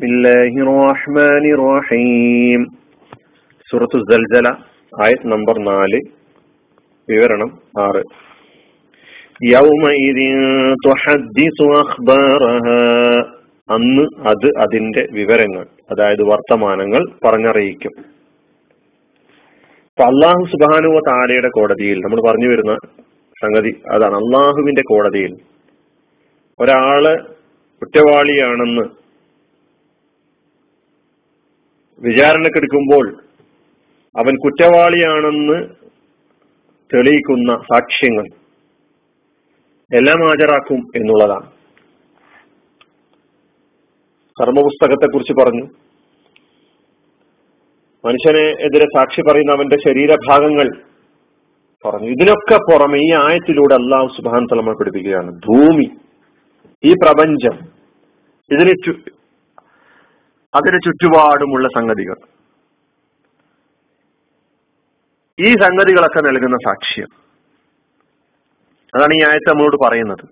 ബിസ്മില്ലാഹി റഹ്മാനി റഹീം സൽസല ആയത് നമ്പർ നാല് വിവരണം ആറ്. അന്ന് അത് അതിന്റെ വിവരങ്ങൾ അതായത് വർത്തമാനങ്ങൾ പറഞ്ഞറിയിക്കും. അപ്പൊ അള്ളാഹു സുബാനുവ താരയുടെ കോടതിയിൽ നമ്മൾ പറഞ്ഞു വരുന്ന സംഗതി അതാണ്. അള്ളാഹുവിന്റെ കോടതിയിൽ ഒരാൾ കുറ്റവാളിയാണെന്ന് വിചാരണക്കെടുക്കുമ്പോൾ അവൻ കുറ്റവാളിയാണെന്ന് തെളിയിക്കുന്ന സാക്ഷ്യങ്ങൾ എല്ലാം ഹാജരാക്കും എന്നുള്ളതാണ്. കർമ്മപുസ്തകത്തെ കുറിച്ച് പറഞ്ഞു. മനുഷ്യനെ എതിരെ സാക്ഷി പറയുന്ന അവന്റെ ശരീരഭാഗങ്ങൾ പറഞ്ഞു. ഇതിനൊക്കെ പുറമെ ഈ ആയത്തിലൂടെ അള്ളാഹു സുബാൻ തലമ പഠിപ്പിക്കുകയാണ്. ഭൂമി ഈ പ്രപഞ്ചം ഇതിന് അതിന് ചുറ്റുപാടുമുള്ള സംഗതികൾ. ഈ സംഗതികളൊക്കെ നൽകുന്ന സാക്ഷ്യം. അതാണ് ഈ ആയത്ത് നമ്മളോട് പറയുന്നത്.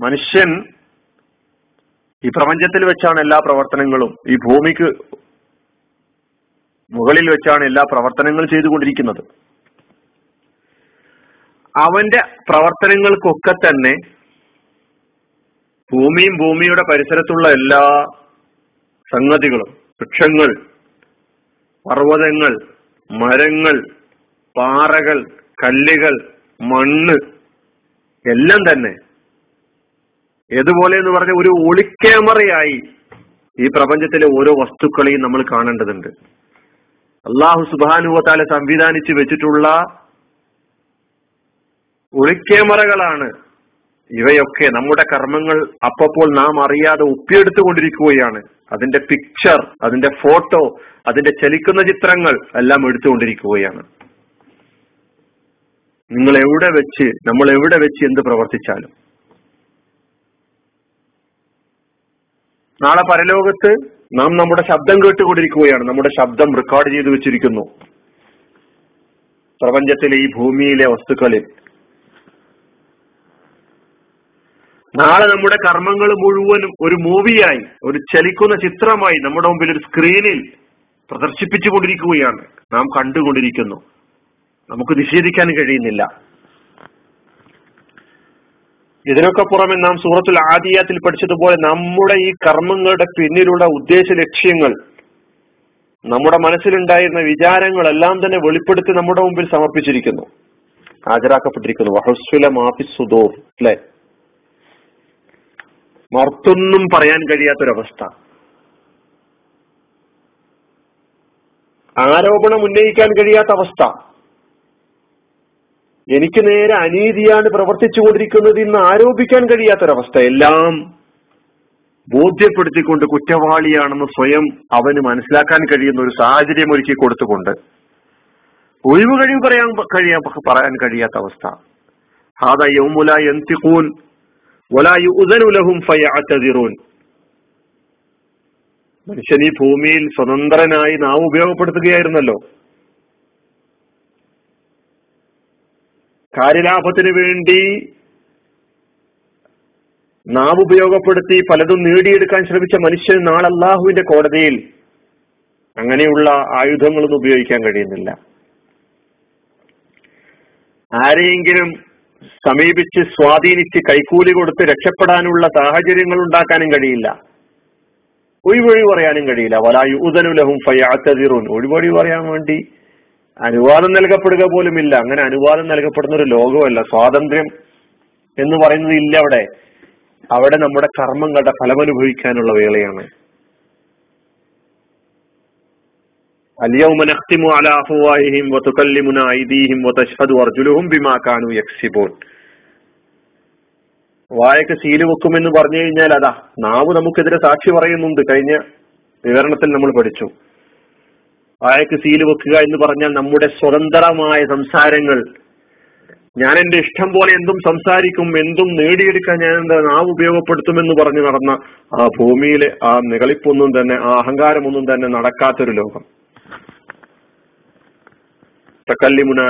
മനുഷ്യൻ ഈ പ്രപഞ്ചത്തിൽ വെച്ചാണ് എല്ലാ പ്രവർത്തനങ്ങളും ഈ ഭൂമിക്ക് മുകളിൽ വെച്ചാണ് എല്ലാ പ്രവർത്തനങ്ങളും ചെയ്തുകൊണ്ടിരിക്കുന്നത്. അവന്റെ പ്രവർത്തനങ്ങൾക്കൊക്കെ തന്നെ ഭൂമിയും ഭൂമിയുടെ പരിസരത്തുള്ള എല്ലാ സംഗതികളും വൃക്ഷങ്ങൾ പർവതങ്ങൾ മരങ്ങൾ പാറകൾ കല്ലുകൾ മണ്ണ് എല്ലാം തന്നെ ഏതുപോലെ എന്ന് പറഞ്ഞ ഒരു ഒളിക്യാമറയായി ഈ പ്രപഞ്ചത്തിലെ ഓരോ വസ്തുക്കളെയും നമ്മൾ കാണേണ്ടതുണ്ട്. അള്ളാഹു സുബാനുവത്താലെ സംവിധാനിച്ച് വെച്ചിട്ടുള്ള ഒളിക്യാമറകളാണ് ഇവയൊക്കെ നമ്മുടെ കർമ്മങ്ങൾ അപ്പപ്പോൾ നാം അറിയാതെ ഒപ്പിയെടുത്തുകൊണ്ടിരിക്കുകയാണ്. അതിന്റെ പിക്ചർ അതിന്റെ ഫോട്ടോ അതിന്റെ ചലിക്കുന്ന ചിത്രങ്ങൾ എല്ലാം എടുത്തുകൊണ്ടിരിക്കുകയാണ്. നിങ്ങൾ എവിടെ വെച്ച് നമ്മൾ എവിടെ വെച്ച് എന്ത് പ്രവർത്തിച്ചാലും. നാളെ പരലോകത്ത് നാം നമ്മുടെ ശബ്ദം കേട്ടുകൊണ്ടിരിക്കുകയാണ്. നമ്മുടെ ശബ്ദം റെക്കോർഡ് ചെയ്തു വെച്ചിരിക്കുന്നു. പ്രപഞ്ചത്തിലെ ഈ ഭൂമിയിലെ വസ്തുക്കളിൽ നാളെ നമ്മുടെ കർമ്മങ്ങൾ മുഴുവനും ഒരു മൂവിയായി ഒരു ചലിക്കുന്ന ചിത്രമായി നമ്മുടെ മുമ്പിൽ ഒരു സ്ക്രീനിൽ പ്രദർശിപ്പിച്ചുകൊണ്ടിരിക്കുകയാണ്. നാം കണ്ടുകൊണ്ടിരിക്കുന്നു. നമുക്ക് നിഷേധിക്കാൻ കഴിയുന്നില്ല. ഇതിനൊക്കെ പുറമെ നാം സൂറത്തുൽ ആദിയാത്തിൽ പഠിച്ചതുപോലെ നമ്മുടെ ഈ കർമ്മങ്ങളുടെ പിന്നിലുള്ള ഉദ്ദേശ ലക്ഷ്യങ്ങൾ നമ്മുടെ മനസ്സിലുണ്ടായിരുന്ന വിചാരങ്ങളെല്ലാം തന്നെ വെളിപ്പെടുത്തി നമ്മുടെ മുമ്പിൽ സമർപ്പിച്ചിരിക്കുന്നു. ഹാജരാക്കപ്പെട്ടിരിക്കുന്നു. വഹസ്വല മാഫി സുദൂർ അല്ലെ? മർത്തൊന്നും പറയാൻ കഴിയാത്തൊരവസ്ഥ. ആരോപണം ഉന്നയിക്കാൻ കഴിയാത്ത അവസ്ഥ എനിക്ക് നേരെ അനീതിയാണ് പ്രവർത്തിച്ചുകൊണ്ടിരിക്കുന്നത് എന്ന് ആരോപിക്കാൻ കഴിയാത്തൊരവസ്ഥ. എല്ലാം ബോധ്യപ്പെടുത്തിക്കൊണ്ട് കുറ്റവാളിയാണെന്ന് സ്വയം അവന് മനസ്സിലാക്കാൻ കഴിയുന്ന ഒരു സാഹചര്യം ഒരുക്കി കൊടുത്തുകൊണ്ട് ഒഴിവ് കഴിവ് പറയാൻ കഴിയാ പറയാൻ കഴിയാത്ത അവസ്ഥ. ഹാദ യൗമുല യന്തിഖൂൻ. മനുഷ്യൻ ഈ ഭൂമിയിൽ സ്വതന്ത്രനായി നാം ഉപയോഗപ്പെടുത്തുകയായിരുന്നല്ലോ. കാര്യലാഭത്തിന് വേണ്ടി നാം ഉപയോഗപ്പെടുത്തി പലതും നേടിയെടുക്കാൻ ശ്രമിച്ച മനുഷ്യൻ നാളെ അള്ളാഹുവിന്റെ കോടതിയിൽ അങ്ങനെയുള്ള ആയുധങ്ങളൊന്നും ഉപയോഗിക്കാൻ കഴിയുന്നില്ല. ആരെയെങ്കിലും സമീപിച്ച് സ്വാധീനിച്ച് കൈക്കൂലി കൊടുത്ത് രക്ഷപ്പെടാനുള്ള സാഹചര്യങ്ങൾ ഉണ്ടാക്കാനും കഴിയില്ല. ഒഴിവൊഴി പറയാനും കഴിയില്ല. വലായു ഉദനുലഹും ഫയാത്തതിറൂൻ ഒഴിവൊഴി പറയാൻ വേണ്ടി അനുവാദം നൽകപ്പെടുക പോലും ഇല്ല അങ്ങനെ അനുവാദം നൽകപ്പെടുന്ന ഒരു ലോകമല്ല. സ്വാതന്ത്ര്യം എന്ന് പറയുന്നത് ഇല്ല അവിടെ. അവിടെ നമ്മുടെ കർമ്മങ്ങളുടെ ഫലമനുഭവിക്കാനുള്ള വേളയാണ്. اليوم نختم على أفواههم وتكلمنا أيديهم وتشهد أرجلهم بما كانوا يكسبون വായക്ക് സീല് വെക്കുമെന്ന് പറഞ്ഞു കഴിഞ്ഞാൽ അതാ നാവ് നമുക്കെതിരെ സാക്ഷി പറയുന്നുണ്ട് കഴിഞ്ഞ വിവരണത്തിൽ നമ്മൾ പഠിച്ചു വായക്ക് സീല് വെക്കുക എന്ന് പറഞ്ഞാൽ നമ്മുടെ സ്വതന്ത്രമായ സംസാരങ്ങൾ ഞാൻ എന്റെ ഇഷ്ടം പോലെ എന്തും സംസാരിക്കും എന്തും നേടിയെടുക്കാൻ ഞാൻ എന്താ നാവ് ഉപയോഗപ്പെടുത്തുമെന്ന് പറഞ്ഞു നടന്ന ആ ഭൂമിയിലെ ആ നികളിപ്പൊന്നും തന്നെ ആ അഹങ്കാരമൊന്നും തന്നെ നടക്കാത്തൊരു ലോകം തക്കല്ലിമുന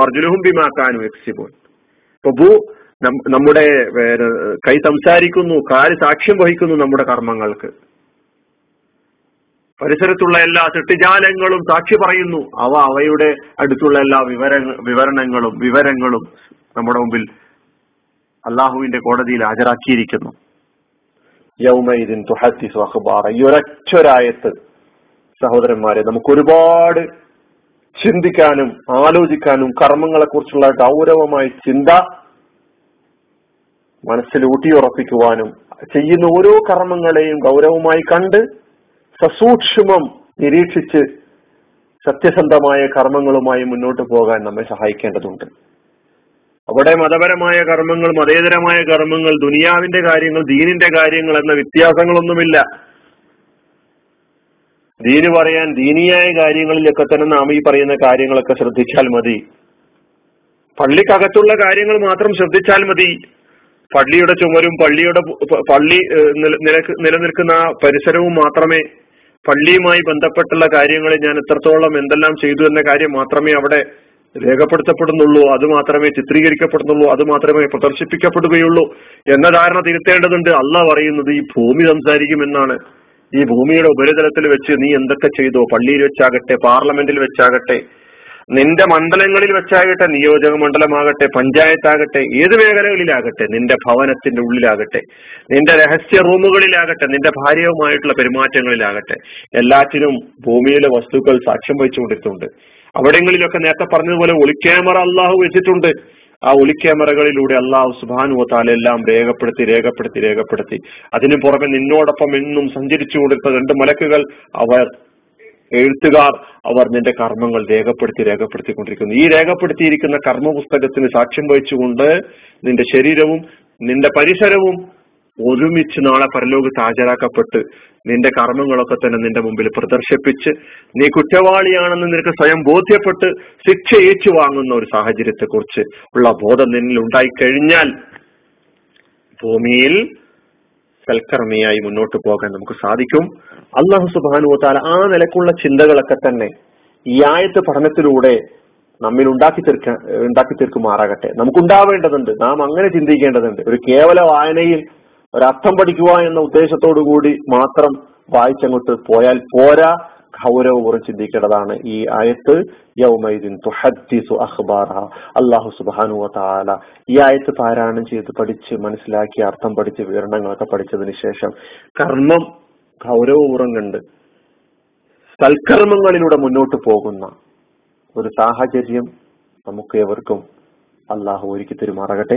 അർജുനഹും നമ്മുടെ കൈ സംസാരിക്കുന്നു കാൽ സാക്ഷ്യം വഹിക്കുന്നു നമ്മുടെ കർമ്മങ്ങൾക്ക്. പരിസരത്തുള്ള എല്ലാ ചെട്ടിജാലങ്ങളും സാക്ഷി പറയുന്നു. അവ അവയുടെ അടുത്തുള്ള എല്ലാ വിവര വിവരണങ്ങളും വിവരങ്ങളും നമ്മുടെ മുമ്പിൽ അള്ളാഹുവിന്റെ കോടതിയിൽ ഹാജരാക്കിയിരിക്കുന്നു. യൗമൈദിൻ ഈ ഒരൊറ്റൊരായത്ത് സഹോദരന്മാരെ നമുക്ക് ഒരുപാട് ചിന്തിക്കാനും ആലോചിക്കാനും കർമ്മങ്ങളെ കുറിച്ചുള്ള ഗൗരവമായ ചിന്ത മനസ്സിൽ ഊട്ടിയുറപ്പിക്കുവാനും ചെയ്യുന്ന ഓരോ കർമ്മങ്ങളെയും ഗൗരവമായി കണ്ട് സസൂക്ഷ്മം നിരീക്ഷിച്ച് സത്യസന്ധമായ കർമ്മങ്ങളുമായി മുന്നോട്ട് പോകാൻ നമ്മെ സഹായിക്കേണ്ടതുണ്ട്. അവിടെ മതപരമായ കർമ്മങ്ങൾ മതേതരമായ കർമ്മങ്ങൾ ദുനിയാവിന്റെ കാര്യങ്ങൾ ദീനിന്റെ കാര്യങ്ങൾ എന്ന വ്യത്യാസങ്ങളൊന്നുമില്ല. ദീന് പറയാൻ ദീനിയായ കാര്യങ്ങളിലൊക്കെ തന്നെ നാം ഈ പറയുന്ന കാര്യങ്ങളൊക്കെ ശ്രദ്ധിച്ചാൽ മതി. പള്ളിക്കകത്തുള്ള കാര്യങ്ങൾ മാത്രം ശ്രദ്ധിച്ചാൽ മതി. പള്ളിയുടെ ചുമരും പള്ളിയുടെ പള്ളി നിലനിൽക്കുന്ന പരിസരവും മാത്രമേ പള്ളിയുമായി ബന്ധപ്പെട്ടുള്ള കാര്യങ്ങൾ ഞാൻ എത്രത്തോളം എന്തെല്ലാം ചെയ്തു എന്ന കാര്യം മാത്രമേ അവിടെ രേഖപ്പെടുത്തപ്പെടുന്നുള്ളൂ. അത് മാത്രമേ ചിത്രീകരിക്കപ്പെടുന്നുള്ളൂ. അത് മാത്രമേ പ്രദർശിപ്പിക്കപ്പെടുകയുള്ളൂ. എന്ന ധാരണ തിരുത്തേണ്ടതുണ്ട്. അല്ല പറയുന്നത് ഈ ഭൂമി സംസാരിക്കുമെന്നാണ്. ഈ ഭൂമിയുടെ ഉപരിതലത്തിൽ വെച്ച് നീ എന്തൊക്കെ ചെയ്തോ? പള്ളിയിൽ വെച്ചാകട്ടെ പാർലമെന്റിൽ വെച്ചാകട്ടെ നിന്റെ മണ്ഡലങ്ങളിൽ വെച്ചാകട്ടെ നിയോജക മണ്ഡലമാകട്ടെ പഞ്ചായത്താകട്ടെ ഏത് മേഖലകളിലാകട്ടെ നിന്റെ ഭവനത്തിന്റെ ഉള്ളിലാകട്ടെ നിന്റെ രഹസ്യ റൂമുകളിലാകട്ടെ നിന്റെ ഭാര്യവുമായിട്ടുള്ള പെരുമാറ്റങ്ങളിലാകട്ടെ എല്ലാറ്റിനും ഭൂമിയിലെ വസ്തുക്കൾ സാക്ഷ്യം വഹിച്ചുകൊണ്ടിരുന്നുണ്ട് അവിടെങ്ങളിലൊക്കെ നേരത്തെ പറഞ്ഞതുപോലെ ഒളിക്യാമറ അള്ളാഹു വെച്ചിട്ടുണ്ട്. ആ ഒളിക്യാമറകളിലൂടെ അള്ളാഹു സുബാനു എല്ലാം രേഖപ്പെടുത്തി രേഖപ്പെടുത്തി രേഖപ്പെടുത്തി. അതിനു പുറമെ നിന്നോടൊപ്പം എന്നും സഞ്ചരിച്ചു കൊടുത്ത രണ്ട് മലക്കുകൾ അവർ എഴുത്തുകാർ അവർ നിന്റെ കർമ്മങ്ങൾ രേഖപ്പെടുത്തി രേഖപ്പെടുത്തിക്കൊണ്ടിരിക്കുന്നു. ഈ രേഖപ്പെടുത്തിയിരിക്കുന്ന കർമ്മ പുസ്തകത്തിന് സാക്ഷ്യം വഹിച്ചുകൊണ്ട് നിന്റെ ശരീരവും നിന്റെ പരിസരവും ഒരുമിച്ച് നാളെ പരലോകത്ത് ഹാജരാക്കപ്പെട്ട് നിന്റെ കർമ്മങ്ങളൊക്കെ തന്നെ നിന്റെ മുമ്പിൽ പ്രദർശിപ്പിച്ച് നീ കുറ്റവാളിയാണെന്ന് നിനക്ക് സ്വയം ബോധ്യപ്പെട്ട് ശിക്ഷ ഏറ്റുവാങ്ങുന്ന ഒരു സാഹചര്യത്തെ കുറിച്ച് ഉള്ള ബോധം നിന്നിൽ ഉണ്ടായിക്കഴിഞ്ഞാൽ ഭൂമിയിൽ സൽക്കർമ്മിയായി മുന്നോട്ട് പോകാൻ നമുക്ക് സാധിക്കും. അള്ളാഹു സുബാനുവത്താൽ ആ നിലക്കുള്ള ചിന്തകളൊക്കെ തന്നെ ഈ ആയത്ത് പഠനത്തിലൂടെ നമ്മിൽ ഉണ്ടാക്കി തീർക്ക ഉണ്ടാക്കി തീർക്കുമാറാകട്ടെ. നമുക്കുണ്ടാവേണ്ടതുണ്ട് നാം അങ്ങനെ ചിന്തിക്കേണ്ടതുണ്ട്. ഒരു കേവല വായനയിൽ ഒരർത്ഥം പഠിക്കുക എന്ന ഉദ്ദേശത്തോടു കൂടി മാത്രം വായിച്ചങ്ങോട്ട് പോയാൽ പോരാ. ഗൗരവപൂർവം ചിന്തിക്കേണ്ടതാണ്. ഈ ആയത്ത് യൗമൈദിൻ തുഹദ്ദിസു അഖ്ബാറ അള്ളാഹു സുബ്ഹാനഹു വതആല ഈ ആയത്ത് പാരായണം ചെയ്ത് പഠിച്ച് മനസ്സിലാക്കി അർത്ഥം പഠിച്ച് വിവരണങ്ങളൊക്കെ പഠിച്ചതിന് ശേഷം കർമ്മം ഗൗരവപൂർവം കണ്ട് സൽക്കർമ്മങ്ങളിലൂടെ മുന്നോട്ട് പോകുന്ന ഒരു സാഹചര്യം നമുക്ക് ഏവർക്കും അള്ളാഹു ഒരുക്കി തരുമാറാകട്ടെ.